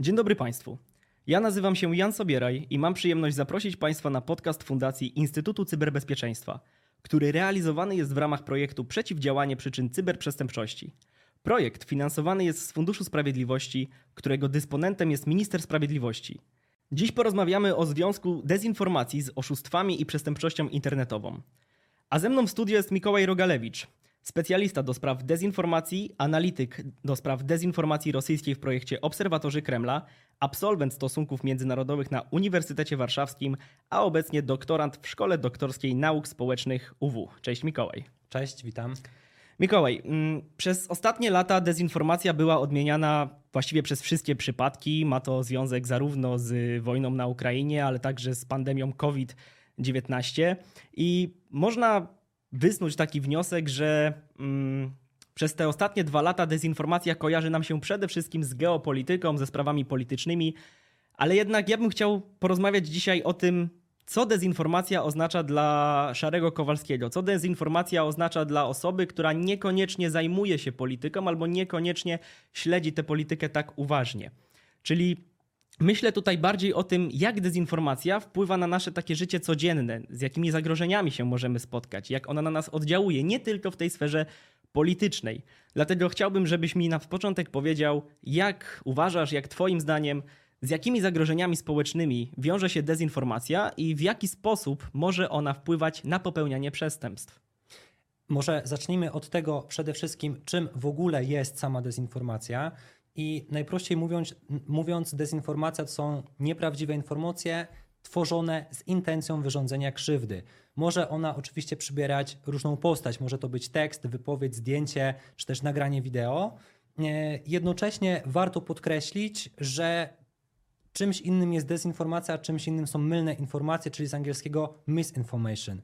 Dzień dobry Państwu. Ja nazywam się Jan Sobieraj i mam przyjemność zaprosić Państwa na podcast Fundacji Instytutu Cyberbezpieczeństwa, który realizowany jest w ramach projektu Przeciwdziałanie przyczyn cyberprzestępczości. Projekt finansowany jest z Funduszu Sprawiedliwości, którego dysponentem jest Minister Sprawiedliwości. Dziś porozmawiamy o związku dezinformacji z oszustwami i przestępczością internetową. A ze mną w studiu jest Mikołaj Rogalewicz, specjalista do spraw dezinformacji, analityk do spraw dezinformacji rosyjskiej w projekcie Obserwatorzy Kremla, absolwent stosunków międzynarodowych na Uniwersytecie Warszawskim, a obecnie doktorant w Szkole Doktorskiej Nauk Społecznych UW. Cześć Mikołaj. Cześć, witam. Mikołaj, mm, przez ostatnie lata dezinformacja była odmieniana właściwie przez wszystkie przypadki. Ma to związek zarówno z wojną na Ukrainie, ale także z pandemią COVID-19. I można wysnuć taki wniosek, że mm, przez te ostatnie dwa lata dezinformacja kojarzy nam się przede wszystkim z geopolityką, ze sprawami politycznymi, ale jednak ja bym chciał porozmawiać dzisiaj o tym, co dezinformacja oznacza dla Szarego Kowalskiego? Co dezinformacja oznacza dla osoby, która niekoniecznie zajmuje się polityką albo niekoniecznie śledzi tę politykę tak uważnie? Czyli myślę tutaj bardziej o tym, jak dezinformacja wpływa na nasze takie życie codzienne, z jakimi zagrożeniami się możemy spotkać, jak ona na nas oddziałuje, nie tylko w tej sferze politycznej. Dlatego chciałbym, żebyś mi na początek powiedział, jak uważasz, jak Twoim zdaniem z jakimi zagrożeniami społecznymi wiąże się dezinformacja i w jaki sposób może ona wpływać na popełnianie przestępstw? Może zacznijmy od tego przede wszystkim, czym w ogóle jest sama dezinformacja. I najprościej mówiąc, mówiąc, dezinformacja to są nieprawdziwe informacje tworzone z intencją wyrządzenia krzywdy. Może ona oczywiście przybierać różną postać, może to być tekst, wypowiedź, zdjęcie, czy też nagranie wideo. Jednocześnie warto podkreślić, że Czymś innym jest dezinformacja, a czymś innym są mylne informacje, czyli z angielskiego misinformation.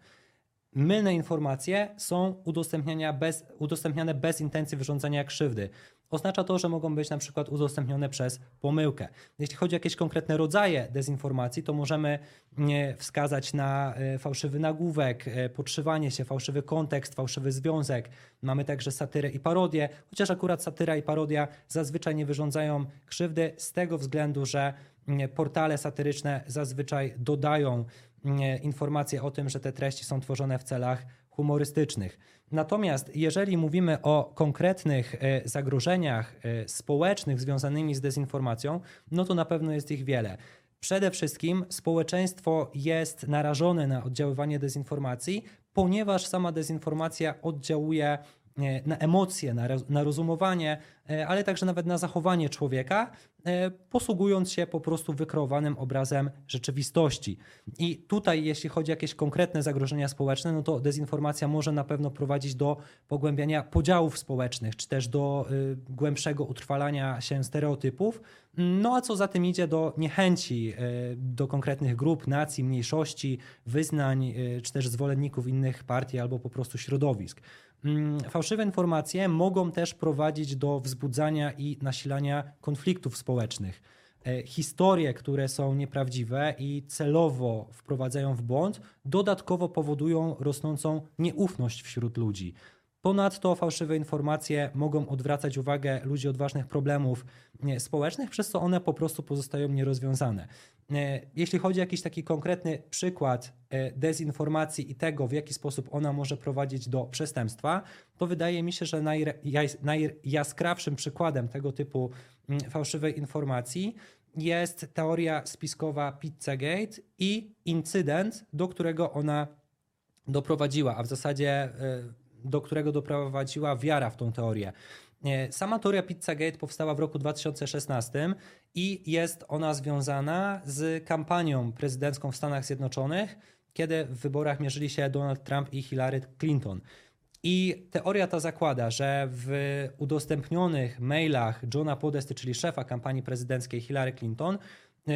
Mylne informacje są udostępniania bez, udostępniane bez intencji wyrządzania krzywdy. Oznacza to, że mogą być na przykład udostępnione przez pomyłkę. Jeśli chodzi o jakieś konkretne rodzaje dezinformacji, to możemy wskazać na e, fałszywy nagłówek, e, podszywanie się, fałszywy kontekst, fałszywy związek. Mamy także satyrę i parodię, chociaż akurat satyra i parodia zazwyczaj nie wyrządzają krzywdy z tego względu, że portale satyryczne zazwyczaj dodają informacje o tym, że te treści są tworzone w celach humorystycznych. Natomiast jeżeli mówimy o konkretnych e, zagrożeniach e, społecznych związanymi z dezinformacją, no to na pewno jest ich wiele. Przede wszystkim społeczeństwo jest narażone na oddziaływanie dezinformacji, ponieważ sama dezinformacja oddziałuje na emocje, na, na rozumowanie, e, ale także nawet na zachowanie człowieka, e, posługując się po prostu wykreowanym obrazem rzeczywistości. I tutaj, jeśli chodzi o jakieś konkretne zagrożenia społeczne, no to dezinformacja może na pewno prowadzić do pogłębiania podziałów społecznych, czy też do y, głębszego utrwalania się stereotypów, no a co za tym idzie do niechęci y, do konkretnych grup, nacji, mniejszości, wyznań, y, czy też zwolenników innych partii albo po prostu środowisk. Mm, fałszywe informacje mogą też prowadzić do wzbudzania i nasilania konfliktów społecznych. E, historie, które są nieprawdziwe i celowo wprowadzają w błąd, dodatkowo powodują rosnącą nieufność wśród ludzi. Ponadto fałszywe informacje mogą odwracać uwagę ludzi od ważnych problemów społecznych, przez co one po prostu pozostają nierozwiązane. E, jeśli chodzi o jakiś taki konkretny przykład e, dezinformacji i tego, w jaki sposób ona może prowadzić do przestępstwa, to wydaje mi się, że najjaskrawszym przykładem tego typu mm, fałszywej informacji jest teoria spiskowa Pizzagate i incydent, do którego ona doprowadziła, a w zasadzie e, do którego doprowadziła wiara w tą teorię. E, sama teoria Pizzagate powstała w roku 2016 i jest ona związana z kampanią prezydencką w Stanach Zjednoczonych, kiedy w wyborach mierzyli się Donald Trump i Hillary Clinton. I teoria ta zakłada, że w udostępnionych mailach Johna Podesty, czyli szefa kampanii prezydenckiej Hillary Clinton,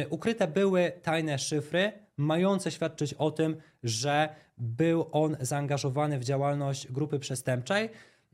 ukryte były tajne szyfry mające świadczyć o tym, że był on zaangażowany w działalność grupy przestępczej,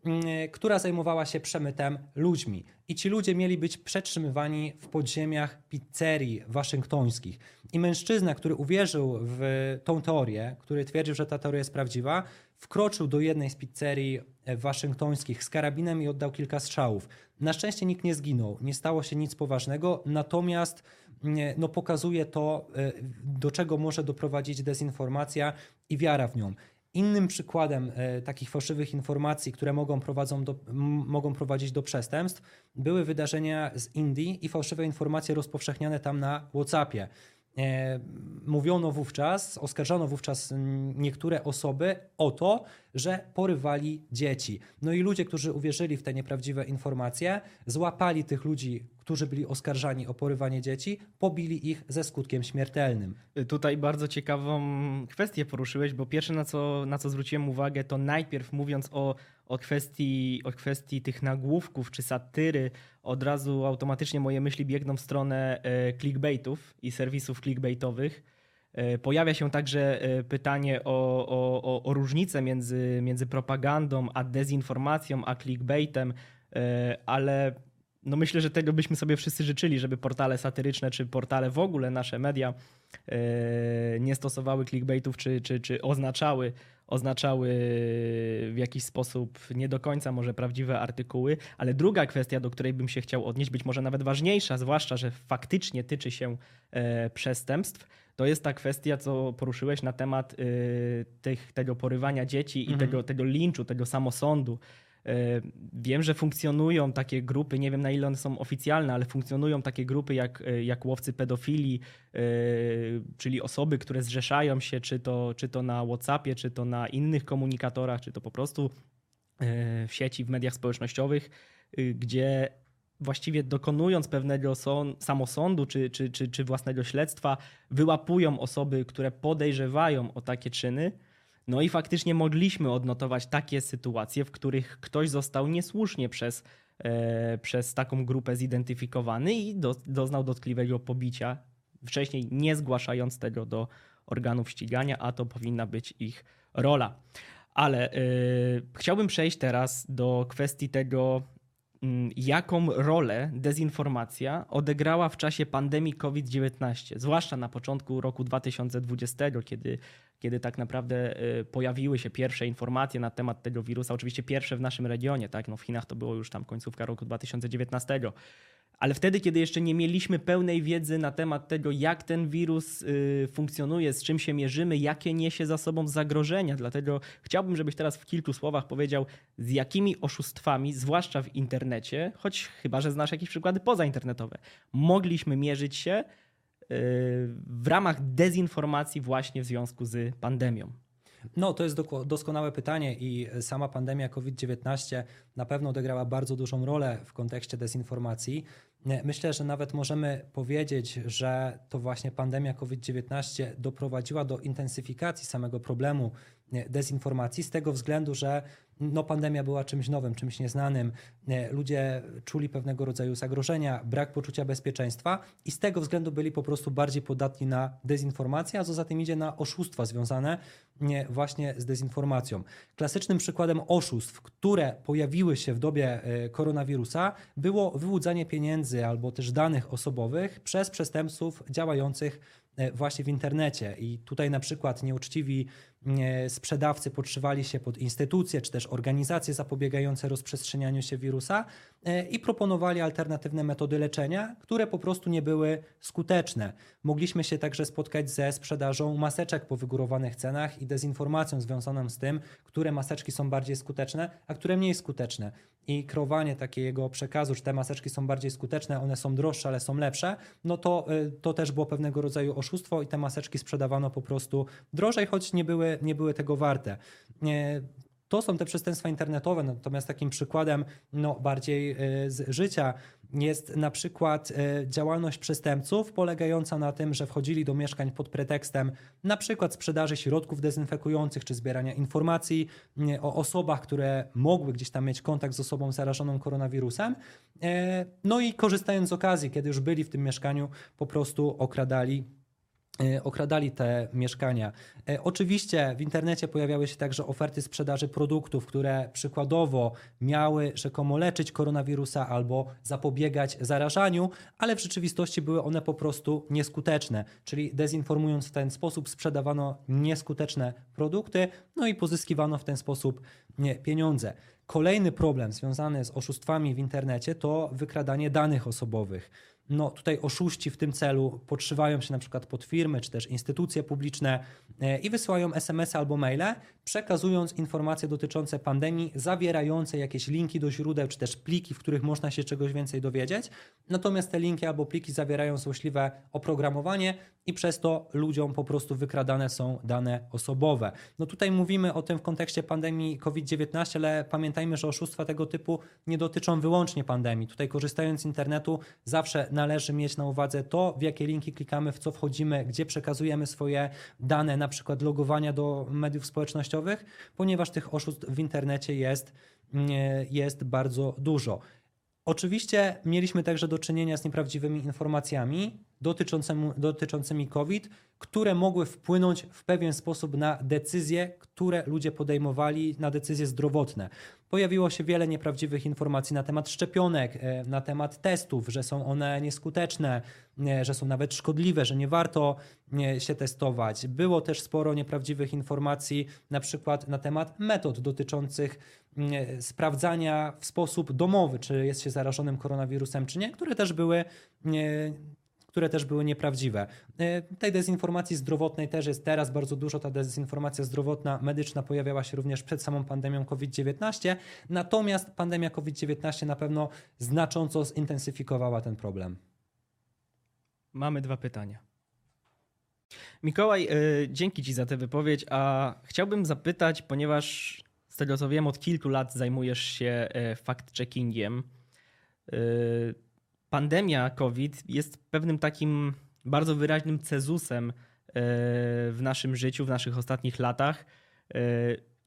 mm, która zajmowała się przemytem ludźmi. I ci ludzie mieli być przetrzymywani w podziemiach pizzerii waszyngtońskich. I mężczyzna, który uwierzył w tą teorię, który twierdził, że ta teoria jest prawdziwa, wkroczył do jednej z pizzerii e, waszyngtońskich z karabinem i oddał kilka strzałów. Na szczęście nikt nie zginął, nie stało się nic poważnego, natomiast nie, no, pokazuje to, e, do czego może doprowadzić dezinformacja i wiara w nią. Innym przykładem e, takich fałszywych informacji, które mogą, prowadzą do, mogą prowadzić do przestępstw, były wydarzenia z Indii i fałszywe informacje rozpowszechniane tam na WhatsAppie. E, mówiono wówczas, oskarżano wówczas niektóre osoby o to, że porywali dzieci. No i ludzie, którzy uwierzyli w te nieprawdziwe informacje, złapali tych ludzi, którzy byli oskarżani o porywanie dzieci, pobili ich ze skutkiem śmiertelnym. Tutaj bardzo ciekawą kwestię poruszyłeś, bo pierwsze na co, na co zwróciłem uwagę, to najpierw mówiąc o, o, kwestii, o kwestii tych nagłówków czy satyry, od razu automatycznie moje myśli biegną w stronę e, clickbaitów i serwisów clickbaitowych. E, Pojawia się także e, pytanie o, o, o, różnicę między, między propagandą a dezinformacją, a clickbaitem, e, ale no myślę, że tego byśmy sobie wszyscy życzyli, żeby portale satyryczne czy portale w ogóle nasze media nie stosowały clickbaitów czy, czy, czy oznaczały, oznaczały w jakiś sposób nie do końca może prawdziwe artykuły. Ale druga kwestia, do której bym się chciał odnieść, być może nawet ważniejsza, zwłaszcza, że faktycznie tyczy się przestępstw, to jest ta kwestia, co poruszyłeś na temat e, tych, tego porywania dzieci i Mhm. tego, tego linczu, tego samosądu. E, Wiem, że funkcjonują takie grupy, nie wiem na ile one są oficjalne, ale funkcjonują takie grupy jak, e, jak łowcy pedofilii, e, czyli osoby, które zrzeszają się czy to, czy to na WhatsAppie, czy to na innych komunikatorach, czy to po prostu w sieci, w mediach społecznościowych, y, gdzie właściwie dokonując pewnego są- samosądu czy, czy, czy, czy własnego śledztwa, wyłapują osoby, które podejrzewają o takie czyny. No i faktycznie mogliśmy odnotować takie sytuacje, w których ktoś został niesłusznie przez, e, przez taką grupę zidentyfikowany i do, doznał dotkliwego pobicia, wcześniej nie zgłaszając tego do organów ścigania, a to powinna być ich rola. Ale e, chciałbym przejść teraz do kwestii tego, jaką rolę dezinformacja odegrała w czasie pandemii COVID-19, zwłaszcza na początku roku 2020, kiedy, kiedy tak naprawdę y, pojawiły się pierwsze informacje na temat tego wirusa, oczywiście pierwsze w naszym regionie, tak? No w Chinach to było już tam końcówka roku 2019. Ale wtedy, kiedy jeszcze nie mieliśmy pełnej wiedzy na temat tego, jak ten wirus y, funkcjonuje, z czym się mierzymy, jakie niesie za sobą zagrożenia. Dlatego chciałbym, żebyś teraz w kilku słowach powiedział, z jakimi oszustwami, zwłaszcza w internecie, choć chyba, że znasz jakieś przykłady pozainternetowe, mogliśmy mierzyć się y, w ramach dezinformacji właśnie w związku z pandemią. No, to jest doskonałe pytanie i sama pandemia COVID-19 na pewno odegrała bardzo dużą rolę w kontekście dezinformacji. Myślę, że nawet możemy powiedzieć, że to właśnie pandemia COVID-19 doprowadziła do intensyfikacji samego problemu dezinformacji z tego względu, że no, pandemia była czymś nowym, czymś nieznanym. Nie, Ludzie czuli pewnego rodzaju zagrożenia, brak poczucia bezpieczeństwa i z tego względu byli po prostu bardziej podatni na dezinformację, a co za tym idzie na oszustwa związane nie, właśnie z dezinformacją. Klasycznym przykładem oszustw, które pojawiły się w dobie e, koronawirusa, było wyłudzanie pieniędzy albo też danych osobowych przez przestępców działających e, właśnie w internecie. I tutaj na przykład nieuczciwi sprzedawcy podszywali się pod instytucje czy też organizacje zapobiegające rozprzestrzenianiu się wirusa e, i proponowali alternatywne metody leczenia, które po prostu nie były skuteczne. Mogliśmy się także spotkać ze sprzedażą maseczek po wygórowanych cenach i dezinformacją związaną z tym, które maseczki są bardziej skuteczne, a które mniej skuteczne. I kreowanie takiego przekazu, że te maseczki są bardziej skuteczne, one są droższe, ale są lepsze, no to, y, to też było pewnego rodzaju oszustwo i te maseczki sprzedawano po prostu drożej, choć nie były, nie były tego warte. Nie, to są te przestępstwa internetowe, natomiast takim przykładem no, bardziej y, z życia jest na przykład y, działalność przestępców polegająca na tym, że wchodzili do mieszkań pod pretekstem na przykład sprzedaży środków dezynfekujących czy zbierania informacji o osobach, które mogły gdzieś tam mieć kontakt z osobą zarażoną koronawirusem. No i korzystając z okazji, kiedy już byli w tym mieszkaniu, po prostu okradali E, okradali te mieszkania. E, oczywiście w internecie pojawiały się także oferty sprzedaży produktów, które przykładowo miały rzekomo leczyć koronawirusa albo zapobiegać zarażaniu, ale w rzeczywistości były one po prostu nieskuteczne. Czyli dezinformując w ten sposób sprzedawano nieskuteczne produkty, no i pozyskiwano w ten sposób pieniądze. Kolejny problem związany z oszustwami w internecie to wykradanie danych osobowych no tutaj oszuści w tym celu podszywają się na przykład pod firmy czy też instytucje publiczne e, i wysyłają SMS-y albo maile, przekazując informacje dotyczące pandemii, zawierające jakieś linki do źródeł czy też pliki, w których można się czegoś więcej dowiedzieć. Natomiast te linki albo pliki zawierają złośliwe oprogramowanie i przez to ludziom po prostu wykradane są dane osobowe. No tutaj mówimy o tym w kontekście pandemii COVID-19, ale pamiętajmy, że oszustwa tego typu nie dotyczą wyłącznie pandemii. Tutaj korzystając z internetu zawsze należy mieć na uwadze to, w jakie linki klikamy, w co wchodzimy, gdzie przekazujemy swoje dane, na przykład logowania do mediów społecznościowych, ponieważ tych oszustw w internecie jest, jest bardzo dużo. Oczywiście mieliśmy także do czynienia z nieprawdziwymi informacjami dotyczącymi, COVID, które mogły wpłynąć w pewien sposób na decyzje, które ludzie podejmowali, na decyzje zdrowotne. Pojawiło się wiele nieprawdziwych informacji na temat szczepionek, e, na temat testów, że są one nieskuteczne, e, że są nawet szkodliwe, że nie warto e, się testować. Było też sporo nieprawdziwych informacji, na przykład na temat metod dotyczących sprawdzania w sposób domowy, czy jest się zarażonym koronawirusem, czy nie, które też były które też były nieprawdziwe. E, tej dezinformacji zdrowotnej też jest teraz bardzo dużo. Ta dezinformacja zdrowotna, medyczna pojawiała się również przed samą pandemią COVID-19. Natomiast pandemia COVID-19 na pewno znacząco zintensyfikowała ten problem. Mamy dwa pytania. Mikołaj, yy, dzięki Ci za tę wypowiedź, a chciałbym zapytać, ponieważ z tego co wiem, od kilku lat zajmujesz się e, fact-checkingiem. Yy, pandemia COVID jest pewnym takim bardzo wyraźnym cezusem e, w naszym życiu, w naszych ostatnich latach, e,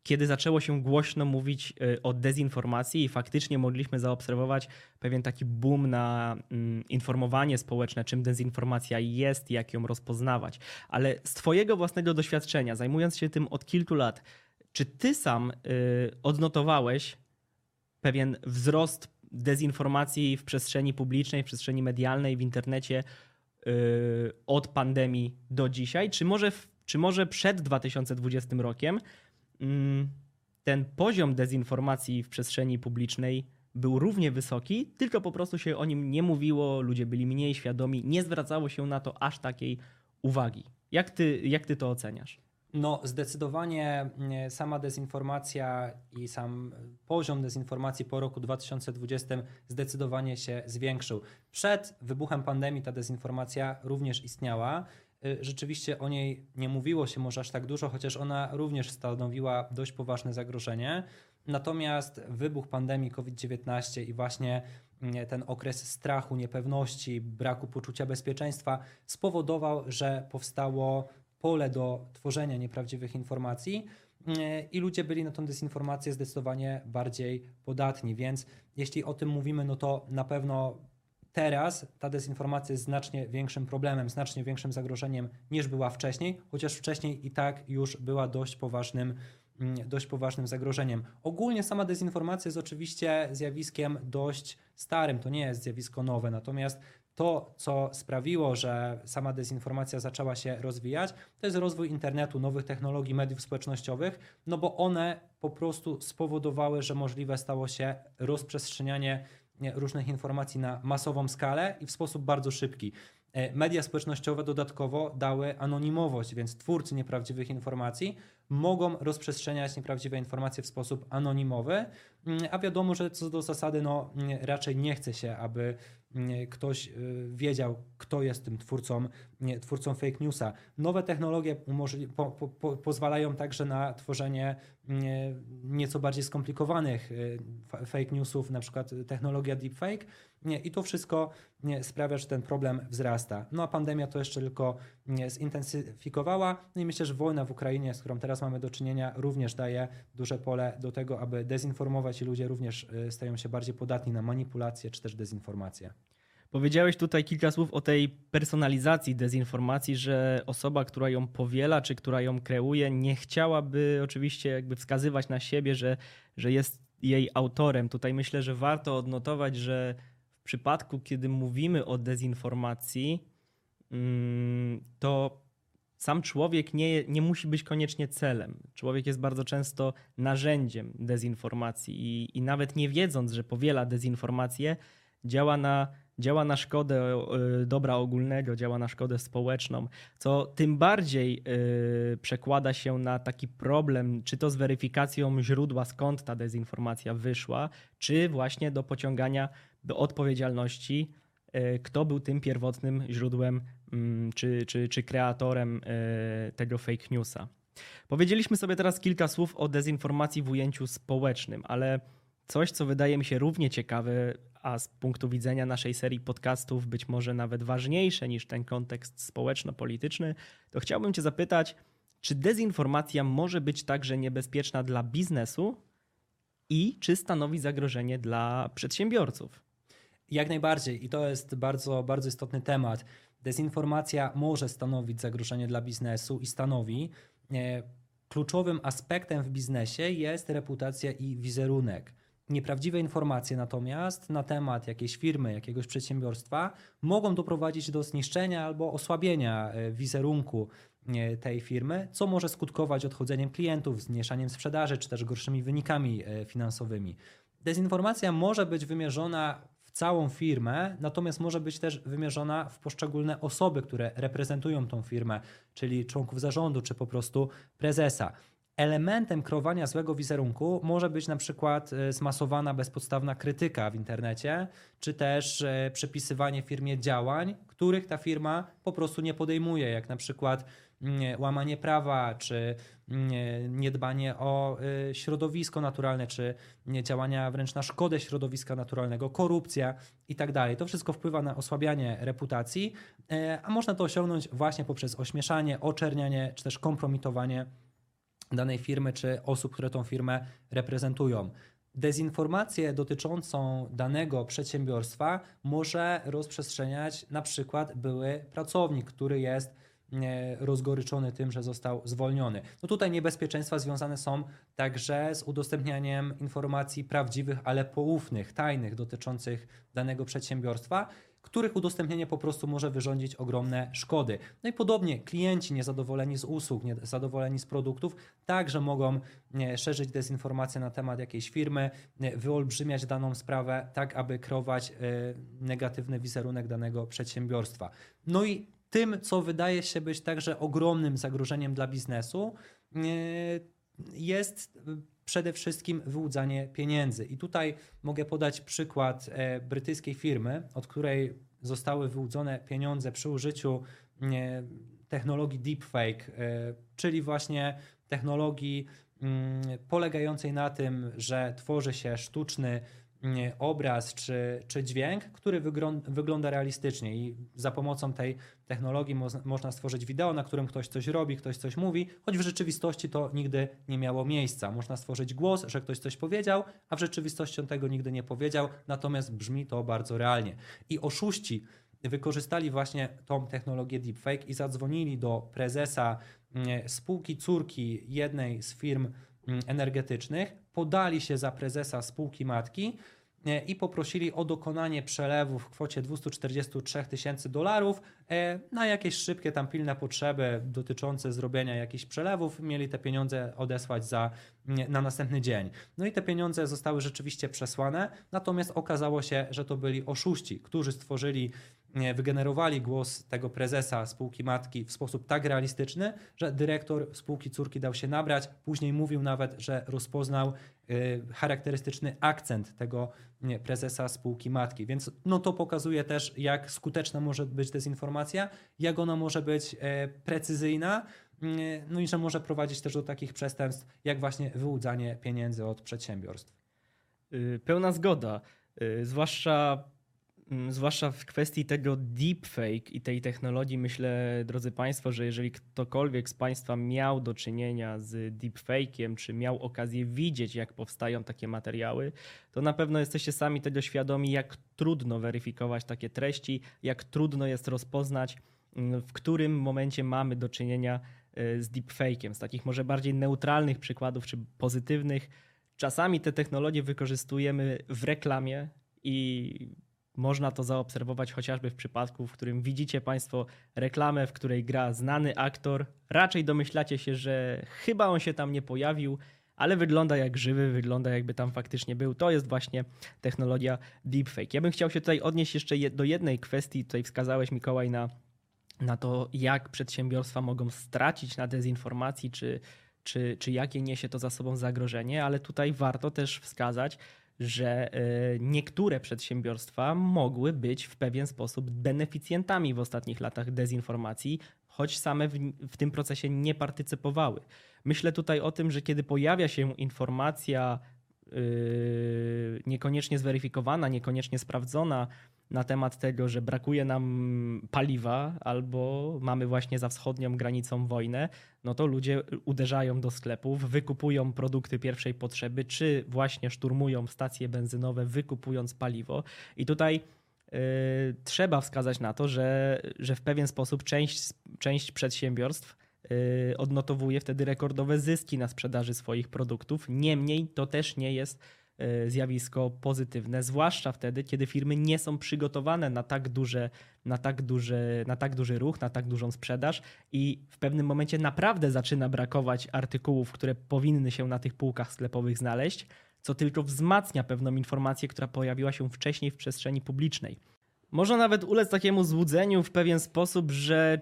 kiedy zaczęło się głośno mówić e, o dezinformacji i faktycznie mogliśmy zaobserwować pewien taki boom na mm, informowanie społeczne, czym dezinformacja jest jak ją rozpoznawać. Ale z Twojego własnego doświadczenia, zajmując się tym od kilku lat, czy Ty sam odnotowałeś pewien wzrost dezinformacji w przestrzeni publicznej, w przestrzeni medialnej, w internecie yy, od pandemii do dzisiaj? Czy może, czy może przed 2020 rokiem yy, ten poziom dezinformacji w przestrzeni publicznej był równie wysoki, tylko po prostu się o nim nie mówiło, ludzie byli mniej świadomi, nie zwracało się na to aż takiej uwagi. Jak ty, jak ty to oceniasz? No, zdecydowanie mm, sama dezinformacja i sam poziom dezinformacji po roku 2020 zdecydowanie się zwiększył. Przed wybuchem pandemii ta dezinformacja również istniała. Y, rzeczywiście o niej nie mówiło się może aż tak dużo, chociaż ona również stanowiła dość poważne zagrożenie. Natomiast wybuch pandemii COVID-19 i właśnie mm, ten okres strachu, niepewności, braku poczucia bezpieczeństwa spowodował, że powstało pole do tworzenia nieprawdziwych informacji e, i ludzie byli na tą dezinformację zdecydowanie bardziej podatni. Więc jeśli o tym mówimy, no to na pewno teraz ta dezinformacja jest znacznie większym problemem, znacznie większym zagrożeniem niż była wcześniej, chociaż wcześniej i tak już była dość poważnym mm, dość poważnym zagrożeniem. Ogólnie sama dezinformacja jest oczywiście zjawiskiem dość starym, to nie jest zjawisko nowe, natomiast to, co sprawiło, że sama dezinformacja zaczęła się rozwijać, to jest rozwój internetu, nowych technologii, mediów społecznościowych, no bo one po prostu spowodowały, że możliwe stało się rozprzestrzenianie różnych informacji na masową skalę i w sposób bardzo szybki. E, media społecznościowe dodatkowo dały anonimowość, więc twórcy nieprawdziwych informacji mogą rozprzestrzeniać nieprawdziwe informacje w sposób anonimowy, mm, a wiadomo, że co do zasady no, raczej nie chce się, aby ktoś y, wiedział, kto jest tym twórcą, twórcą fake newsa. Nowe technologie po, po, pozwalają także na tworzenie nieco bardziej skomplikowanych y, fake newsów, na przykład technologia deepfake i to wszystko sprawia, że ten problem wzrasta. No a pandemia to jeszcze tylko zintensyfikowała no i myślę, że wojna w Ukrainie, z którą teraz mamy do czynienia, również daje duże pole do tego, aby dezinformować i ludzie również y, stają się bardziej podatni na manipulacje czy też dezinformacje. Powiedziałeś tutaj kilka słów o tej personalizacji dezinformacji, że osoba, która ją powiela, czy która ją kreuje, nie chciałaby oczywiście jakby wskazywać na siebie, że, że jest jej autorem. Tutaj myślę, że warto odnotować, że w przypadku, kiedy mówimy o dezinformacji, mm, to sam człowiek nie, nie musi być koniecznie celem. Człowiek jest bardzo często narzędziem dezinformacji i, i nawet nie wiedząc, że powiela dezinformację, działa na, działa na szkodę y, dobra ogólnego, działa na szkodę społeczną, co tym bardziej y, przekłada się na taki problem, czy to z weryfikacją źródła, skąd ta dezinformacja wyszła, czy właśnie do pociągania do odpowiedzialności, y, kto był tym pierwotnym źródłem mm, czy, czy, czy kreatorem tego fake newsa. Powiedzieliśmy sobie teraz kilka słów o dezinformacji w ujęciu społecznym, ale coś, co wydaje mi się równie ciekawe, a z punktu widzenia naszej serii podcastów być może nawet ważniejsze niż ten kontekst społeczno-polityczny, to chciałbym Cię zapytać, czy dezinformacja może być także niebezpieczna dla biznesu i czy stanowi zagrożenie dla przedsiębiorców? Jak najbardziej i to jest bardzo, bardzo istotny temat. Dezinformacja może stanowić zagrożenie dla biznesu i stanowi. E, kluczowym aspektem w biznesie jest reputacja i wizerunek. Nieprawdziwe informacje natomiast na temat jakiejś firmy, jakiegoś przedsiębiorstwa mogą doprowadzić do zniszczenia albo osłabienia e, wizerunku e, tej firmy, co może skutkować odchodzeniem klientów, zmniejszaniem sprzedaży czy też gorszymi wynikami finansowymi. Dezinformacja może być wymierzona w całą firmę, natomiast może być też wymierzona w poszczególne osoby, które reprezentują tą firmę, czyli członków zarządu czy po prostu prezesa. Elementem kreowania złego wizerunku może być na przykład e, zmasowana bezpodstawna krytyka w internecie, czy też e, przypisywanie firmie działań, których ta firma po prostu nie podejmuje, jak na przykład łamanie prawa, czy mm, niedbanie o e, środowisko naturalne, czy działania wręcz na szkodę środowiska naturalnego, korupcja i tak dalej. To wszystko wpływa na osłabianie reputacji, a można to osiągnąć właśnie poprzez ośmieszanie, oczernianie, czy też kompromitowanie danej firmy czy osób, które tą firmę reprezentują. Dezinformację dotyczącą danego przedsiębiorstwa może rozprzestrzeniać na przykład były pracownik, który jest e, rozgoryczony tym, że został zwolniony. No tutaj niebezpieczeństwa związane są także z udostępnianiem informacji prawdziwych, ale poufnych, tajnych dotyczących danego przedsiębiorstwa których udostępnienie po prostu może wyrządzić ogromne szkody. No i podobnie klienci niezadowoleni z usług, niezadowoleni z produktów, także mogą szerzyć dezinformację na temat jakiejś firmy, wyolbrzymiać daną sprawę, tak aby kreować e, negatywny wizerunek danego przedsiębiorstwa. No i tym, co wydaje się być także ogromnym zagrożeniem dla biznesu, e, jest przede wszystkim wyłudzanie pieniędzy. I tutaj mogę podać przykład e, brytyjskiej firmy, od której zostały wyłudzone pieniądze przy użyciu e, technologii deepfake, e, czyli właśnie technologii mm, polegającej na tym, że tworzy się sztuczny obraz czy, czy dźwięk, który wygląda realistycznie i za pomocą tej technologii mo można stworzyć wideo, na którym ktoś coś robi, ktoś coś mówi, choć w rzeczywistości to nigdy nie miało miejsca. Można stworzyć głos, że ktoś coś powiedział, a w rzeczywistości on tego nigdy nie powiedział, natomiast brzmi to bardzo realnie. I oszuści wykorzystali właśnie tą technologię deepfake i zadzwonili do prezesa spółki córki jednej z firm energetycznych, podali się za prezesa spółki matki e, i poprosili o dokonanie przelewu w kwocie 243 tysięcy dolarów e, na jakieś szybkie tam pilne potrzeby dotyczące zrobienia jakichś przelewów. Mieli te pieniądze odesłać za, na następny dzień. No i te pieniądze zostały rzeczywiście przesłane, natomiast okazało się, że to byli oszuści, którzy stworzyli wygenerowali głos tego prezesa spółki matki w sposób tak realistyczny, że dyrektor spółki córki dał się nabrać. Później mówił nawet, że rozpoznał y, charakterystyczny akcent tego prezesa spółki matki. Więc no to pokazuje też, jak skuteczna może być dezinformacja, jak ona może być e, precyzyjna, y, no i że może prowadzić też do takich przestępstw, jak właśnie wyłudzanie pieniędzy od przedsiębiorstw. Y, pełna zgoda. Zwłaszcza zwłaszcza w kwestii tego deepfake i tej technologii, myślę, drodzy Państwo, że jeżeli ktokolwiek z Państwa miał do czynienia z deepfakiem, czy miał okazję widzieć, jak powstają takie materiały, to na pewno jesteście sami tego świadomi, jak trudno weryfikować takie treści, jak trudno jest rozpoznać, mm, w którym momencie mamy do czynienia y, z deepfakiem. Z takich może bardziej neutralnych przykładów, czy pozytywnych. Czasami te technologie wykorzystujemy w reklamie i można to zaobserwować chociażby w przypadku, w którym widzicie Państwo reklamę, w której gra znany aktor. Raczej domyślacie się, że chyba on się tam nie pojawił, ale wygląda jak żywy, wygląda jakby tam faktycznie był. To jest właśnie technologia deepfake. Ja bym chciał się tutaj odnieść jeszcze do jednej kwestii. Tutaj wskazałeś, Mikołaj, na, na to, jak przedsiębiorstwa mogą stracić na dezinformacji, czy, czy, czy jakie niesie to za sobą zagrożenie, ale tutaj warto też wskazać, że e, niektóre przedsiębiorstwa mogły być w pewien sposób beneficjentami w ostatnich latach dezinformacji, choć same w, w, tym procesie nie partycypowały. Myślę tutaj o tym, że kiedy pojawia się informacja yy, niekoniecznie zweryfikowana, niekoniecznie sprawdzona, na temat tego, że brakuje nam paliwa albo mamy właśnie za wschodnią granicą wojnę, no to ludzie uderzają do sklepów, wykupują produkty pierwszej potrzeby, czy właśnie szturmują stacje benzynowe, wykupując paliwo. I tutaj yy, trzeba wskazać na to, że, że w pewien sposób część, część przedsiębiorstw yy, odnotowuje wtedy rekordowe zyski na sprzedaży swoich produktów. Niemniej to też nie jest zjawisko pozytywne, zwłaszcza wtedy, kiedy firmy nie są przygotowane na tak, duże, na, tak duży, na tak duży ruch, na tak dużą sprzedaż i w pewnym momencie naprawdę zaczyna brakować artykułów, które powinny się na tych półkach sklepowych znaleźć, co tylko wzmacnia pewną informację, która pojawiła się wcześniej w przestrzeni publicznej. Można nawet ulec takiemu złudzeniu w pewien sposób, że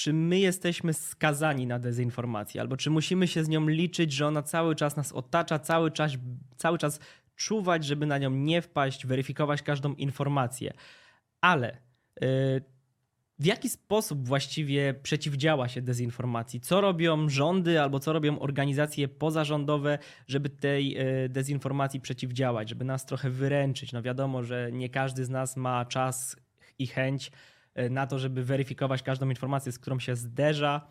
czy my jesteśmy skazani na dezinformację, albo czy musimy się z nią liczyć, że ona cały czas nas otacza, cały czas, cały czas czuwać, żeby na nią nie wpaść, weryfikować każdą informację. Ale yy, w jaki sposób właściwie przeciwdziała się dezinformacji? Co robią rządy albo co robią organizacje pozarządowe, żeby tej yy, dezinformacji przeciwdziałać, żeby nas trochę wyręczyć? No wiadomo, że nie każdy z nas ma czas i chęć na to, żeby weryfikować każdą informację, z którą się zderza.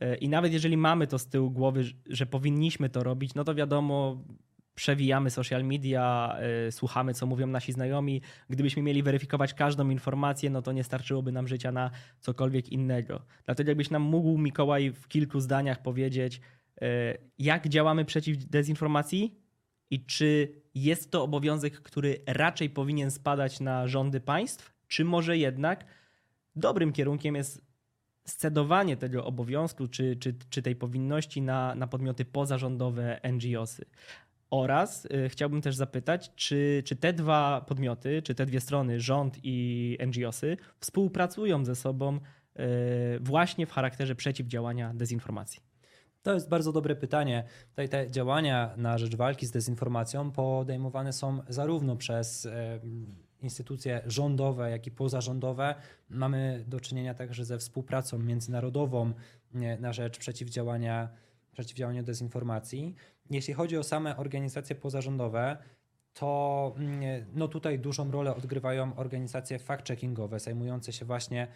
E, I nawet jeżeli mamy to z tyłu głowy, że powinniśmy to robić, no to wiadomo, przewijamy social media, e, słuchamy, co mówią nasi znajomi. Gdybyśmy mieli weryfikować każdą informację, no to nie starczyłoby nam życia na cokolwiek innego. Dlatego jakbyś nam mógł, Mikołaj, w kilku zdaniach powiedzieć, jak działamy przeciw dezinformacji i czy jest to obowiązek, który raczej powinien spadać na rządy państw, czy może jednak dobrym kierunkiem jest scedowanie tego obowiązku czy, czy, czy tej powinności na, na podmioty pozarządowe, NGOsy. Oraz y, chciałbym też zapytać, czy, czy te dwa podmioty, czy te dwie strony, rząd i NGOsy, współpracują ze sobą y, właśnie w charakterze przeciwdziałania dezinformacji? To jest bardzo dobre pytanie. Tutaj te działania na rzecz walki z dezinformacją podejmowane są zarówno przez instytucje rządowe, jak i pozarządowe. Mamy do czynienia także ze współpracą międzynarodową na rzecz przeciwdziałania, przeciwdziałania dezinformacji. Jeśli chodzi o same organizacje pozarządowe, to no tutaj dużą rolę odgrywają organizacje fact-checkingowe, zajmujące się właśnie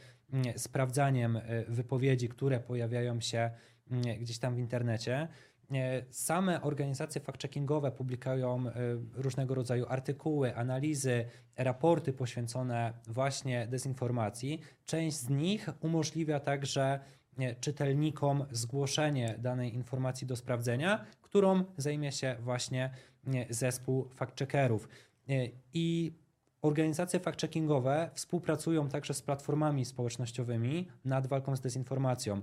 sprawdzaniem y, wypowiedzi, które pojawiają się gdzieś tam w internecie. E, same organizacje fact-checkingowe publikują e, różnego rodzaju artykuły, analizy, raporty poświęcone właśnie dezinformacji. Część z nich umożliwia także e, czytelnikom zgłoszenie danej informacji do sprawdzenia, którą zajmie się właśnie zespół fact-checkerów. I Organizacje fact-checkingowe współpracują także z platformami społecznościowymi nad walką z dezinformacją.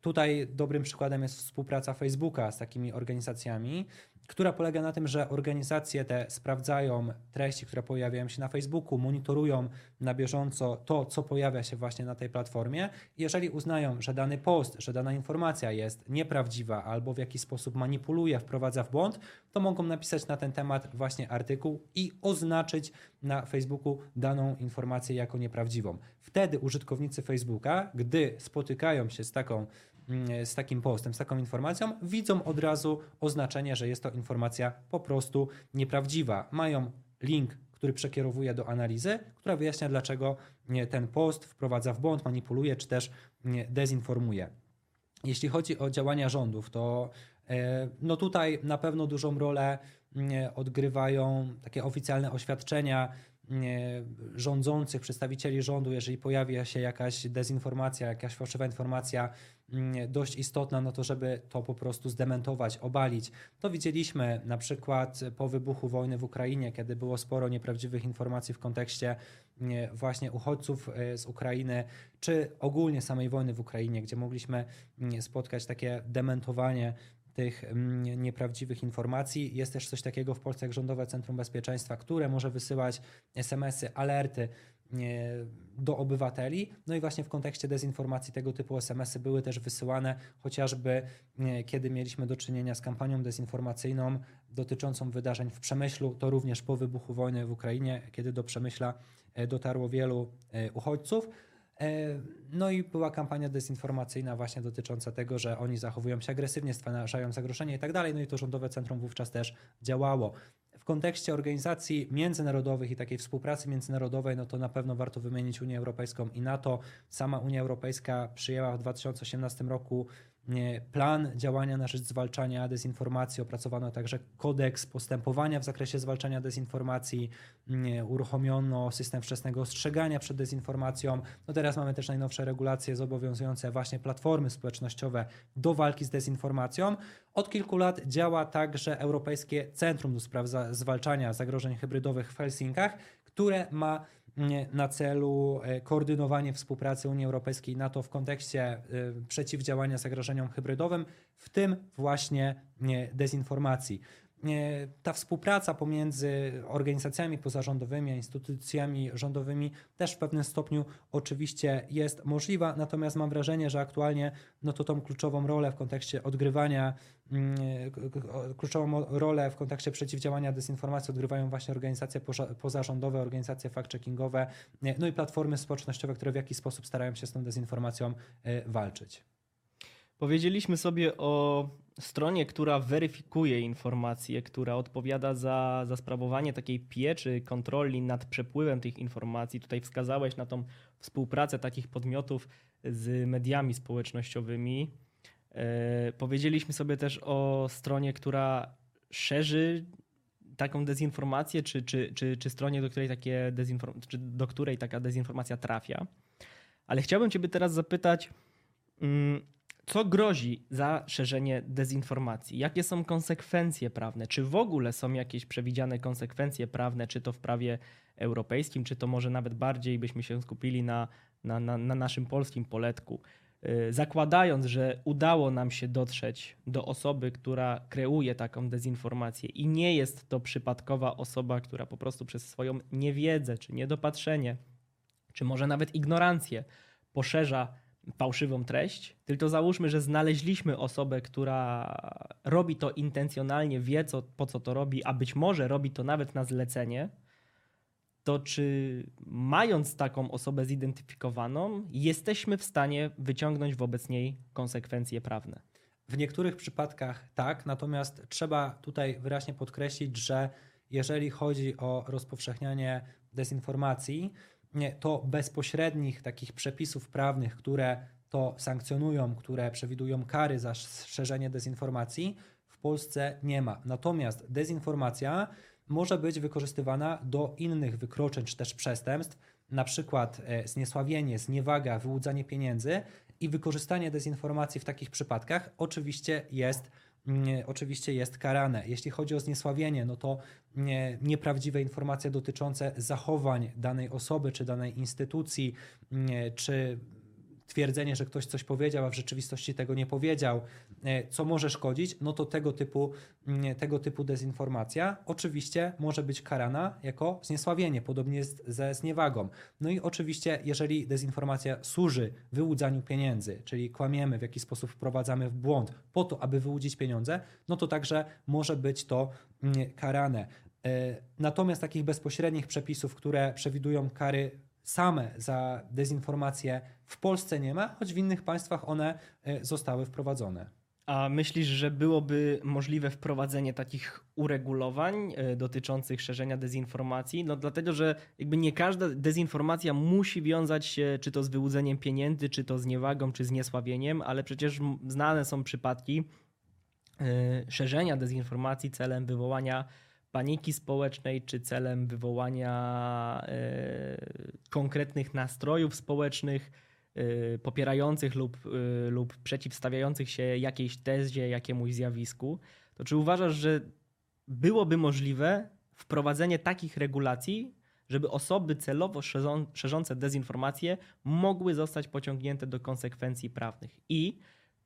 Tutaj dobrym przykładem jest współpraca Facebooka z takimi organizacjami, która polega na tym, że organizacje te sprawdzają treści, które pojawiają się na Facebooku, monitorują na bieżąco to, co pojawia się właśnie na tej platformie. Jeżeli uznają, że dany post, że dana informacja jest nieprawdziwa albo w jakiś sposób manipuluje, wprowadza w błąd, to mogą napisać na ten temat właśnie artykuł i oznaczyć na Facebooku daną informację jako nieprawdziwą. Wtedy użytkownicy Facebooka, gdy spotykają się z taką z takim postem, z taką informacją, widzą od razu oznaczenie, że jest to informacja po prostu nieprawdziwa. Mają link, który przekierowuje do analizy, która wyjaśnia, dlaczego ten post wprowadza w błąd, manipuluje czy też dezinformuje. Jeśli chodzi o działania rządów, to e, no tutaj na pewno dużą rolę odgrywają takie oficjalne oświadczenia rządzących, przedstawicieli rządu, jeżeli pojawia się jakaś dezinformacja, jakaś fałszywa informacja nie, dość istotna, no to żeby to po prostu zdementować, obalić. To widzieliśmy na przykład po wybuchu wojny w Ukrainie, kiedy było sporo nieprawdziwych informacji w kontekście nie, właśnie uchodźców e, z Ukrainy, czy ogólnie samej wojny w Ukrainie, gdzie mogliśmy nie, spotkać takie dementowanie tych mm, nieprawdziwych informacji. Jest też coś takiego w Polsce jak Rządowe Centrum Bezpieczeństwa, które może wysyłać SMS-y, alerty nie, do obywateli. No i właśnie w kontekście dezinformacji tego typu SMS-y były też wysyłane, chociażby nie, kiedy mieliśmy do czynienia z kampanią dezinformacyjną dotyczącą wydarzeń w Przemyślu, to również po wybuchu wojny w Ukrainie, kiedy do Przemyśla e, dotarło wielu e, uchodźców. E, no i była kampania dezinformacyjna właśnie dotycząca tego, że oni zachowują się agresywnie, stwarzają zagrożenie i tak dalej. No i to Rządowe Centrum wówczas też działało. W kontekście organizacji międzynarodowych i takiej współpracy międzynarodowej, no to na pewno warto wymienić Unię Europejską i NATO. Sama Unia Europejska przyjęła w 2018 roku plan działania na rzecz zwalczania dezinformacji, opracowano także kodeks postępowania w zakresie zwalczania dezinformacji, uruchomiono system wczesnego ostrzegania przed dezinformacją. No teraz mamy też najnowsze regulacje zobowiązujące właśnie platformy społecznościowe do walki z dezinformacją. Od kilku lat działa także Europejskie Centrum do Spraw Zwalczania Zagrożeń Hybrydowych w Helsinkach, które ma na celu e, koordynowanie współpracy Unii Europejskiej i NATO w kontekście e, przeciwdziałania zagrożeniom hybrydowym, w tym właśnie dezinformacji. Ta współpraca pomiędzy organizacjami pozarządowymi a instytucjami rządowymi też w pewnym stopniu oczywiście jest możliwa, natomiast mam wrażenie, że aktualnie no to tą kluczową rolę w kontekście odgrywania, mm, kluczową rolę w kontekście przeciwdziałania dezinformacji odgrywają właśnie organizacje pozarządowe, organizacje fact-checkingowe, no i platformy społecznościowe, które w jakiś sposób starają się z tą dezinformacją e, walczyć. Powiedzieliśmy sobie o stronie, która weryfikuje informacje, która odpowiada za, za sprawowanie takiej pieczy, kontroli nad przepływem tych informacji. Tutaj wskazałeś na tą współpracę takich podmiotów z mediami społecznościowymi. E, powiedzieliśmy sobie też o stronie, która szerzy taką dezinformację, czy, czy, czy, czy stronie, do której, takie dezinform- czy do której taka dezinformacja trafia. Ale chciałbym Ciebie teraz zapytać, mm, co grozi za szerzenie dezinformacji? Jakie są konsekwencje prawne? Czy w ogóle są jakieś przewidziane konsekwencje prawne, czy to w prawie europejskim, czy to może nawet bardziej byśmy się skupili na, na, na, na naszym polskim poletku? Y, zakładając, że udało nam się dotrzeć do osoby, która kreuje taką dezinformację i nie jest to przypadkowa osoba, która po prostu przez swoją niewiedzę, czy niedopatrzenie, czy może nawet ignorancję poszerza fałszywą treść, tylko załóżmy, że znaleźliśmy osobę, która robi to intencjonalnie, wie co, po co to robi, a być może robi to nawet na zlecenie, to czy mając taką osobę zidentyfikowaną, jesteśmy w stanie wyciągnąć wobec niej konsekwencje prawne? W niektórych przypadkach tak, natomiast trzeba tutaj wyraźnie podkreślić, że jeżeli chodzi o rozpowszechnianie dezinformacji, to bezpośrednich takich przepisów prawnych, które to sankcjonują, które przewidują kary za szerzenie dezinformacji, w Polsce nie ma. Natomiast dezinformacja może być wykorzystywana do innych wykroczeń czy też przestępstw, na przykład e, zniesławienie, zniewaga, wyłudzanie pieniędzy i wykorzystanie dezinformacji w takich przypadkach oczywiście jest oczywiście jest karane. Jeśli chodzi o zniesławienie, no to nie, nieprawdziwe informacje dotyczące zachowań danej osoby czy danej instytucji, nie, czy twierdzenie, że ktoś coś powiedział, a w rzeczywistości tego nie powiedział, e, co może szkodzić, no to tego typu, mm, tego typu dezinformacja oczywiście może być karana jako zniesławienie, podobnie jest ze zniewagą. No i oczywiście, jeżeli dezinformacja służy wyłudzaniu pieniędzy, czyli kłamiemy, w jakiś sposób wprowadzamy w błąd po to, aby wyłudzić pieniądze, no to także może być to mm, karane. E, natomiast takich bezpośrednich przepisów, które przewidują kary same za dezinformację w Polsce nie ma, choć w innych państwach one e, zostały wprowadzone. A myślisz, że byłoby możliwe wprowadzenie takich uregulowań e, dotyczących szerzenia dezinformacji? No dlatego, że jakby nie każda dezinformacja musi wiązać się czy to z wyłudzeniem pieniędzy, czy to z niewagą, czy z niesławieniem, ale przecież znane są przypadki e, szerzenia dezinformacji celem wywołania paniki społecznej, czy celem wywołania e, konkretnych nastrojów społecznych Y, popierających lub, y, lub przeciwstawiających się jakiejś tezie, jakiemuś zjawisku, to czy uważasz, że byłoby możliwe wprowadzenie takich regulacji, żeby osoby celowo szerzące dezinformacje mogły zostać pociągnięte do konsekwencji prawnych? I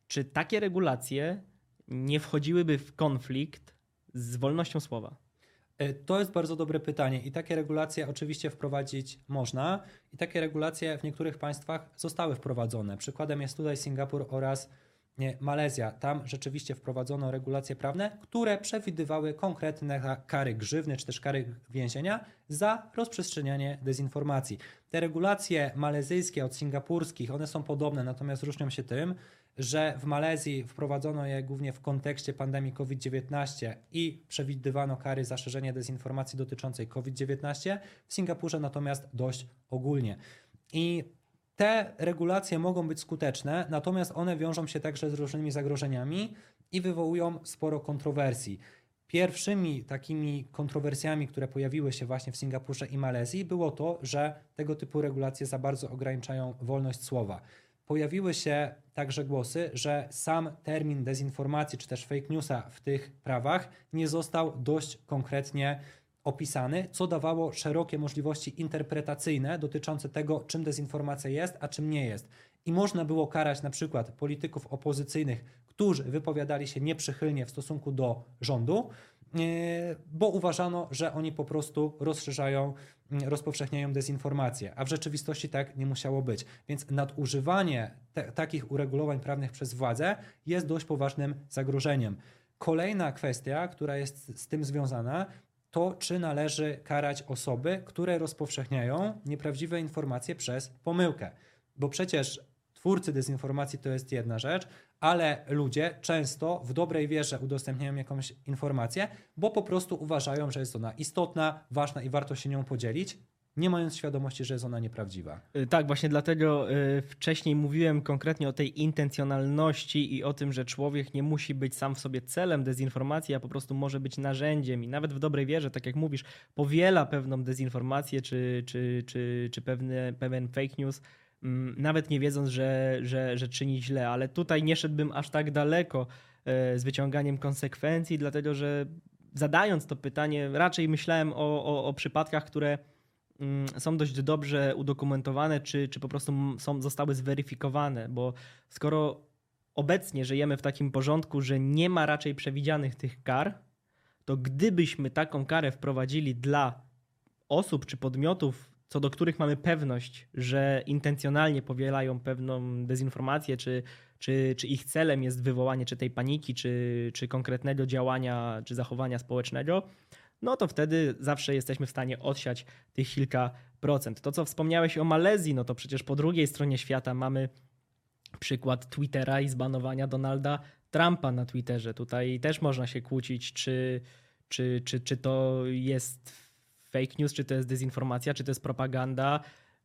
czy takie regulacje nie wchodziłyby w konflikt z wolnością słowa? E, to jest bardzo dobre pytanie i takie regulacje oczywiście wprowadzić można i takie regulacje w niektórych państwach zostały wprowadzone. Przykładem jest tutaj Singapur oraz Malezja. Tam rzeczywiście wprowadzono regulacje prawne, które przewidywały konkretne kary grzywny czy też kary więzienia za rozprzestrzenianie dezinformacji. Te regulacje malezyjskie od singapurskich, one są podobne, natomiast różnią się tym, że w Malezji wprowadzono je głównie w kontekście pandemii COVID-19 i przewidywano kary za szerzenie dezinformacji dotyczącej COVID-19, w Singapurze natomiast dość ogólnie. I te regulacje mogą być skuteczne, natomiast one wiążą się także z różnymi zagrożeniami i wywołują sporo kontrowersji. Pierwszymi takimi kontrowersjami, które pojawiły się właśnie w Singapurze i Malezji, było to, że tego typu regulacje za bardzo ograniczają wolność słowa. Pojawiły się także głosy, że sam termin dezinformacji czy też fake newsa w tych prawach nie został dość konkretnie opisany, co dawało szerokie możliwości interpretacyjne dotyczące tego, czym dezinformacja jest, a czym nie jest. I można było karać na przykład polityków opozycyjnych, którzy wypowiadali się nieprzychylnie w stosunku do rządu, bo uważano, że oni po prostu rozszerzają, mm, rozpowszechniają dezinformację, a w rzeczywistości tak nie musiało być. Więc nadużywanie te, takich uregulowań prawnych przez władzę jest dość poważnym zagrożeniem. Kolejna kwestia, która jest z tym związana, to czy należy karać osoby, które rozpowszechniają nieprawdziwe informacje przez pomyłkę. Bo przecież twórcy dezinformacji to jest jedna rzecz, ale ludzie często w dobrej wierze udostępniają jakąś informację, bo po prostu uważają, że jest ona istotna, ważna i warto się nią podzielić, nie mając świadomości, że jest ona nieprawdziwa. Y, tak, właśnie dlatego y, wcześniej mówiłem konkretnie o tej intencjonalności i o tym, że człowiek nie musi być sam w sobie celem dezinformacji, a po prostu może być narzędziem i nawet w dobrej wierze, tak jak mówisz, powiela pewną dezinformację czy, czy, czy, czy pewne, pewien fake news, nawet nie wiedząc, że, że, że czyni źle. Ale tutaj nie szedłbym aż tak daleko y, z wyciąganiem konsekwencji, dlatego że zadając to pytanie, raczej myślałem o, o, o przypadkach, które Mm, są dość dobrze udokumentowane, czy, czy po prostu są, zostały zweryfikowane, bo skoro obecnie żyjemy w takim porządku, że nie ma raczej przewidzianych tych kar, to gdybyśmy taką karę wprowadzili dla osób czy podmiotów, co do których mamy pewność, że intencjonalnie powielają pewną dezinformację, czy, czy, czy ich celem jest wywołanie czy tej paniki, czy, czy konkretnego działania, czy zachowania społecznego, no to wtedy zawsze jesteśmy w stanie odsiać tych kilka procent. To, co wspomniałeś o Malezji, no to przecież po drugiej stronie świata mamy przykład Twittera i zbanowania Donalda Trumpa na Twitterze. Tutaj też można się kłócić, czy, czy, czy, czy to jest fake news, czy to jest dezinformacja, czy to jest propaganda.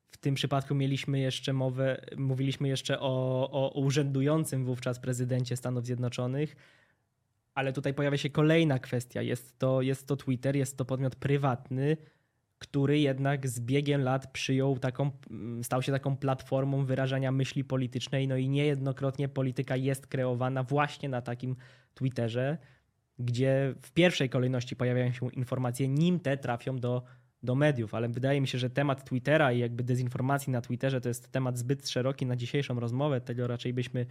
W tym przypadku mieliśmy jeszcze mowę, mówiliśmy jeszcze o, o urzędującym wówczas prezydencie Stanów Zjednoczonych, ale tutaj pojawia się kolejna kwestia. Jest to, jest to Twitter, jest to podmiot prywatny, który jednak z biegiem lat przyjął taką, stał się taką platformą wyrażania myśli politycznej, no i niejednokrotnie polityka jest kreowana właśnie na takim Twitterze, gdzie w pierwszej kolejności pojawiają się informacje, nim te trafią do, do mediów, ale wydaje mi się, że temat Twittera i jakby dezinformacji na Twitterze to jest temat zbyt szeroki na dzisiejszą rozmowę, tego raczej byśmy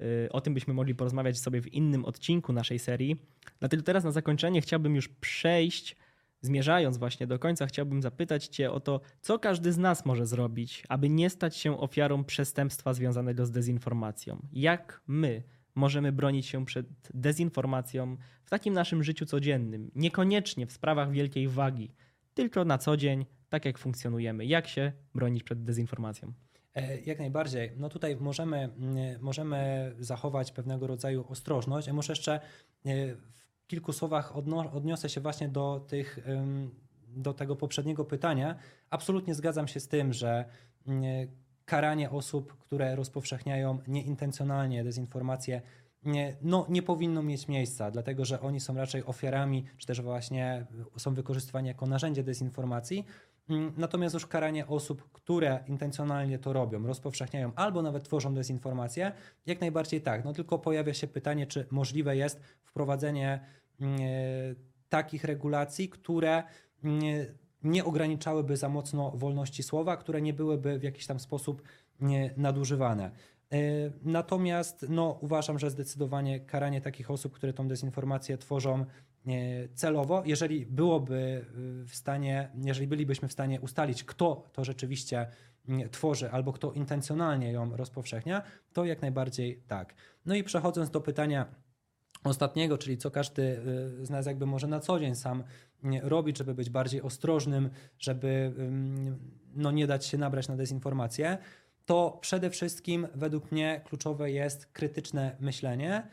Y, o tym byśmy mogli porozmawiać sobie w innym odcinku naszej serii. Dlatego teraz na zakończenie chciałbym już przejść, zmierzając właśnie do końca, chciałbym zapytać Cię o to, co każdy z nas może zrobić, aby nie stać się ofiarą przestępstwa związanego z dezinformacją. Jak my możemy bronić się przed dezinformacją w takim naszym życiu codziennym, niekoniecznie w sprawach wielkiej wagi, tylko na co dzień, tak jak funkcjonujemy. Jak się bronić przed dezinformacją? E, Jak najbardziej. No tutaj możemy, mm, możemy zachować pewnego rodzaju ostrożność. Ja może jeszcze e, w kilku słowach odniosę się właśnie do, tych, do tego poprzedniego pytania. Absolutnie zgadzam się z tym, że mm, karanie osób, które rozpowszechniają nieintencjonalnie dezinformację, nie, no, nie powinno mieć miejsca, dlatego że oni są raczej ofiarami, czy też właśnie są wykorzystywani jako narzędzie dezinformacji. Mm, Natomiast już karanie osób, które intencjonalnie to robią, rozpowszechniają albo nawet tworzą dezinformację, jak najbardziej tak. No tylko pojawia się pytanie, czy możliwe jest wprowadzenie mm, takich regulacji, które mm, nie ograniczałyby za mocno wolności słowa, które nie byłyby w jakiś tam sposób nadużywane. E, Natomiast no, uważam, że zdecydowanie karanie takich osób, które tą dezinformację tworzą e, celowo, jeżeli byłoby y, w stanie, jeżeli bylibyśmy w stanie ustalić, kto to rzeczywiście tworzy albo kto intencjonalnie ją rozpowszechnia, to jak najbardziej tak. No i przechodząc do pytania ostatniego, czyli co każdy y, z nas jakby może na co dzień sam nie, robić, żeby być bardziej ostrożnym, żeby ym, no, nie dać się nabrać na dezinformację, to przede wszystkim według mnie kluczowe jest krytyczne myślenie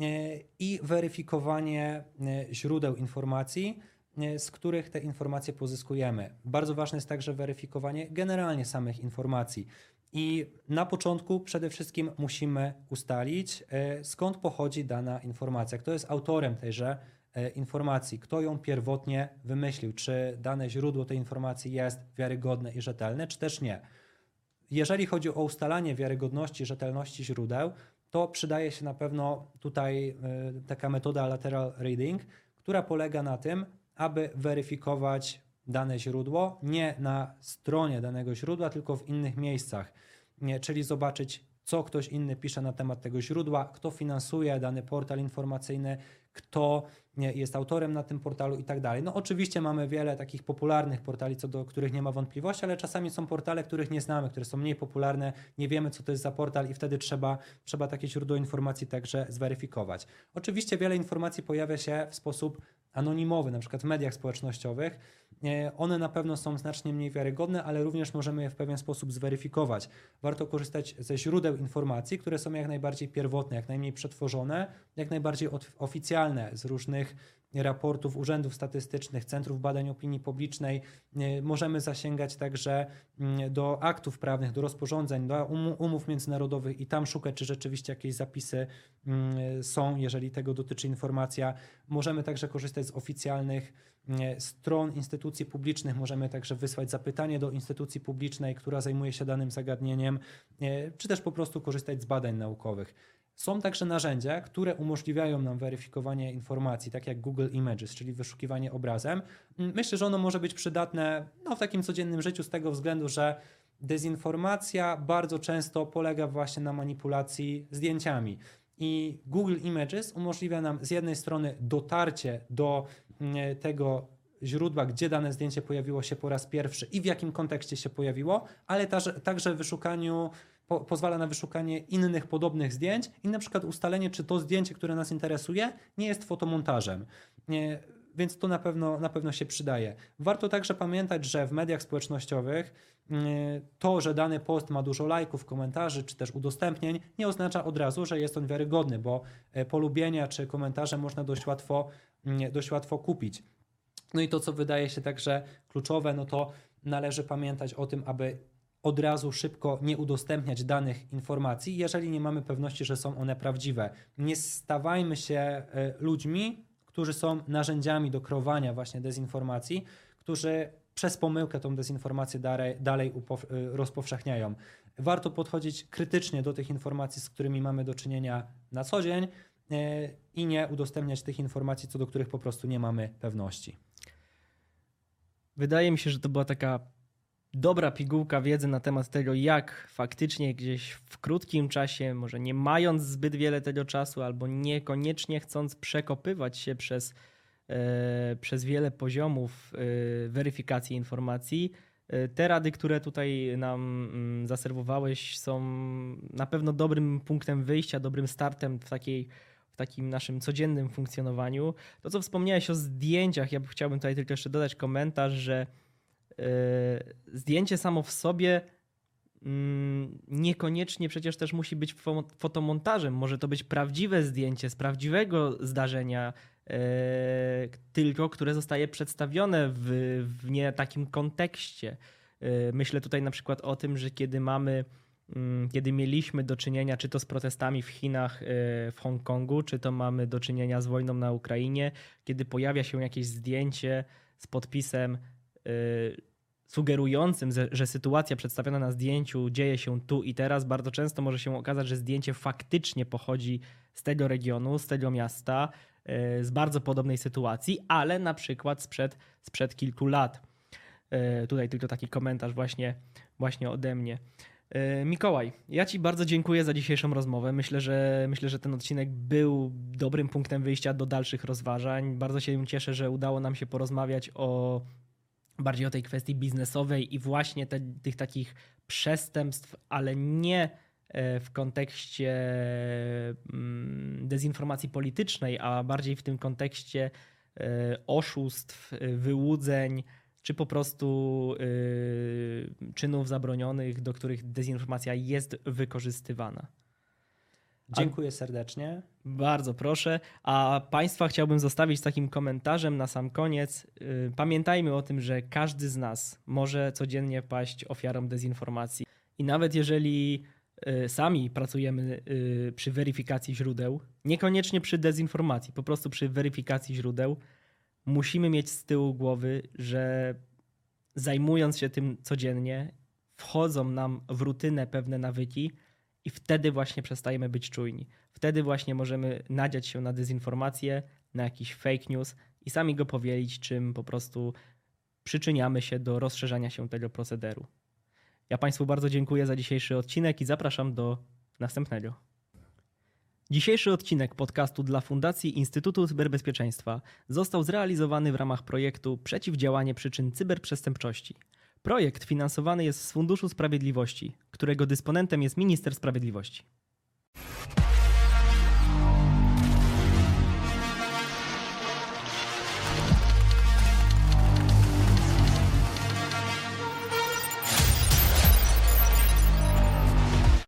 y, i weryfikowanie y, źródeł informacji, y, z których te informacje pozyskujemy. Bardzo ważne jest także weryfikowanie generalnie samych informacji. I na początku przede wszystkim musimy ustalić, e, skąd pochodzi dana informacja, kto jest autorem tejże e, informacji, kto ją pierwotnie wymyślił, czy dane źródło tej informacji jest wiarygodne i rzetelne, czy też nie. Jeżeli chodzi o ustalanie wiarygodności, rzetelności źródeł, to przydaje się na pewno tutaj e, taka metoda lateral reading, która polega na tym, aby weryfikować dane źródło nie na stronie danego źródła, tylko w innych miejscach. Czyli zobaczyć, co ktoś inny pisze na temat tego źródła, kto finansuje dany portal informacyjny, kto jest autorem na tym portalu i tak dalej. No oczywiście mamy wiele takich popularnych portali, co do których nie ma wątpliwości, ale czasami są portale, których nie znamy, które są mniej popularne, nie wiemy, co to jest za portal i wtedy trzeba, trzeba takie źródło informacji także zweryfikować. Oczywiście wiele informacji pojawia się w sposób anonimowy, na przykład w mediach społecznościowych. E, One na pewno są znacznie mniej wiarygodne, ale również możemy je w pewien sposób zweryfikować. Warto korzystać ze źródeł informacji, które są jak najbardziej pierwotne, jak najmniej przetworzone, jak najbardziej oficjalne z różnych raportów urzędów statystycznych, centrów badań opinii publicznej. E, Możemy zasięgać także mm, do aktów prawnych, do rozporządzeń, do um- umów międzynarodowych i tam szukać, czy rzeczywiście jakieś zapisy mm, są, jeżeli tego dotyczy informacja. Możemy także korzystać z oficjalnych mm, stron instytucji publicznych. Możemy także wysłać zapytanie do instytucji publicznej, która zajmuje się danym zagadnieniem, e, czy też po prostu korzystać z badań naukowych. Są także narzędzia, które umożliwiają nam weryfikowanie informacji, tak jak Google Images, czyli wyszukiwanie obrazem. Mm, Myślę, że ono może być przydatne no, w takim codziennym życiu z tego względu, że dezinformacja bardzo często polega właśnie na manipulacji zdjęciami. I Google Images umożliwia nam z jednej strony dotarcie do mm, tego źródła, gdzie dane zdjęcie pojawiło się po raz pierwszy i w jakim kontekście się pojawiło, ale także, także wyszukaniu, po, pozwala na wyszukanie innych podobnych zdjęć i na przykład ustalenie, czy to zdjęcie, które nas interesuje, nie jest fotomontażem. Nie, więc to na pewno, na pewno się przydaje. Warto także pamiętać, że w mediach społecznościowych mm, to, że dany post ma dużo lajków, komentarzy czy też udostępnień, nie oznacza od razu, że jest on wiarygodny, bo e, polubienia czy komentarze można dość łatwo, mm, dość łatwo kupić. No i to, co wydaje się także kluczowe, no to należy pamiętać o tym, aby od razu szybko nie udostępniać danych informacji, jeżeli nie mamy pewności, że są one prawdziwe. Nie stawajmy się e, ludźmi, którzy są narzędziami do kreowania właśnie dezinformacji, którzy przez pomyłkę tą dezinformację dalej, dalej rozpowszechniają. Warto podchodzić krytycznie do tych informacji, z którymi mamy do czynienia na co dzień e, i nie udostępniać tych informacji, co do których po prostu nie mamy pewności. Wydaje mi się, że to była taka dobra pigułka wiedzy na temat tego, jak faktycznie gdzieś w krótkim czasie, może nie mając zbyt wiele tego czasu, albo niekoniecznie chcąc przekopywać się przez, e, przez wiele poziomów e, weryfikacji informacji, e, te rady, które tutaj nam mm, zaserwowałeś, są na pewno dobrym punktem wyjścia, dobrym startem w takiej takim naszym codziennym funkcjonowaniu. To, co wspomniałeś o zdjęciach, ja chciałbym tutaj tylko jeszcze dodać komentarz, że zdjęcie samo w sobie mm, niekoniecznie przecież też musi być fo- fotomontażem. Może to być prawdziwe zdjęcie z prawdziwego zdarzenia, e, tylko które zostaje przedstawione w, w nie takim kontekście. E, Myślę tutaj na przykład o tym, że kiedy mamy, mm, kiedy mieliśmy do czynienia czy to z protestami w Chinach, e, w Hongkongu, czy to mamy do czynienia z wojną na Ukrainie, kiedy pojawia się jakieś zdjęcie z podpisem e, sugerującym, że- sytuacja przedstawiona na zdjęciu dzieje się tu i teraz, bardzo często może się okazać, że zdjęcie faktycznie pochodzi z tego regionu, z tego miasta, e, z bardzo podobnej sytuacji, ale na przykład sprzed, sprzed kilku lat. E, Tutaj tylko taki komentarz właśnie, właśnie ode mnie. E, Mikołaj, ja Ci bardzo dziękuję za dzisiejszą rozmowę. Myślę że, myślę, że ten odcinek był dobrym punktem wyjścia do dalszych rozważań. Bardzo się cieszę, że udało nam się porozmawiać o bardziej o tej kwestii biznesowej i właśnie te, tych takich przestępstw, ale nie e, w kontekście mm, dezinformacji politycznej, a bardziej w tym kontekście e, oszustw, e, wyłudzeń, czy po prostu czynów zabronionych, do których dezinformacja jest wykorzystywana. Dziękuję serdecznie. Bardzo proszę. A Państwa chciałbym zostawić takim komentarzem na sam koniec. Yy, Pamiętajmy o tym, że każdy z nas może codziennie paść ofiarą dezinformacji. I nawet jeżeli yy, sami pracujemy yy, przy weryfikacji źródeł, niekoniecznie przy dezinformacji, po prostu przy weryfikacji źródeł, musimy mieć z tyłu głowy, że zajmując się tym codziennie, wchodzą nam w rutynę pewne nawyki, i wtedy właśnie przestajemy być czujni. Wtedy właśnie możemy nadziać się na dezinformację, na jakiś fake news i sami go powielić, czym po prostu przyczyniamy się do rozszerzania się tego procederu. Ja Państwu bardzo dziękuję za dzisiejszy odcinek i zapraszam do następnego. Dzisiejszy odcinek podcastu dla Fundacji Instytutu Cyberbezpieczeństwa został zrealizowany w ramach projektu Przeciwdziałanie przyczyn cyberprzestępczości. Projekt finansowany jest z Funduszu Sprawiedliwości, którego dysponentem jest Minister Sprawiedliwości.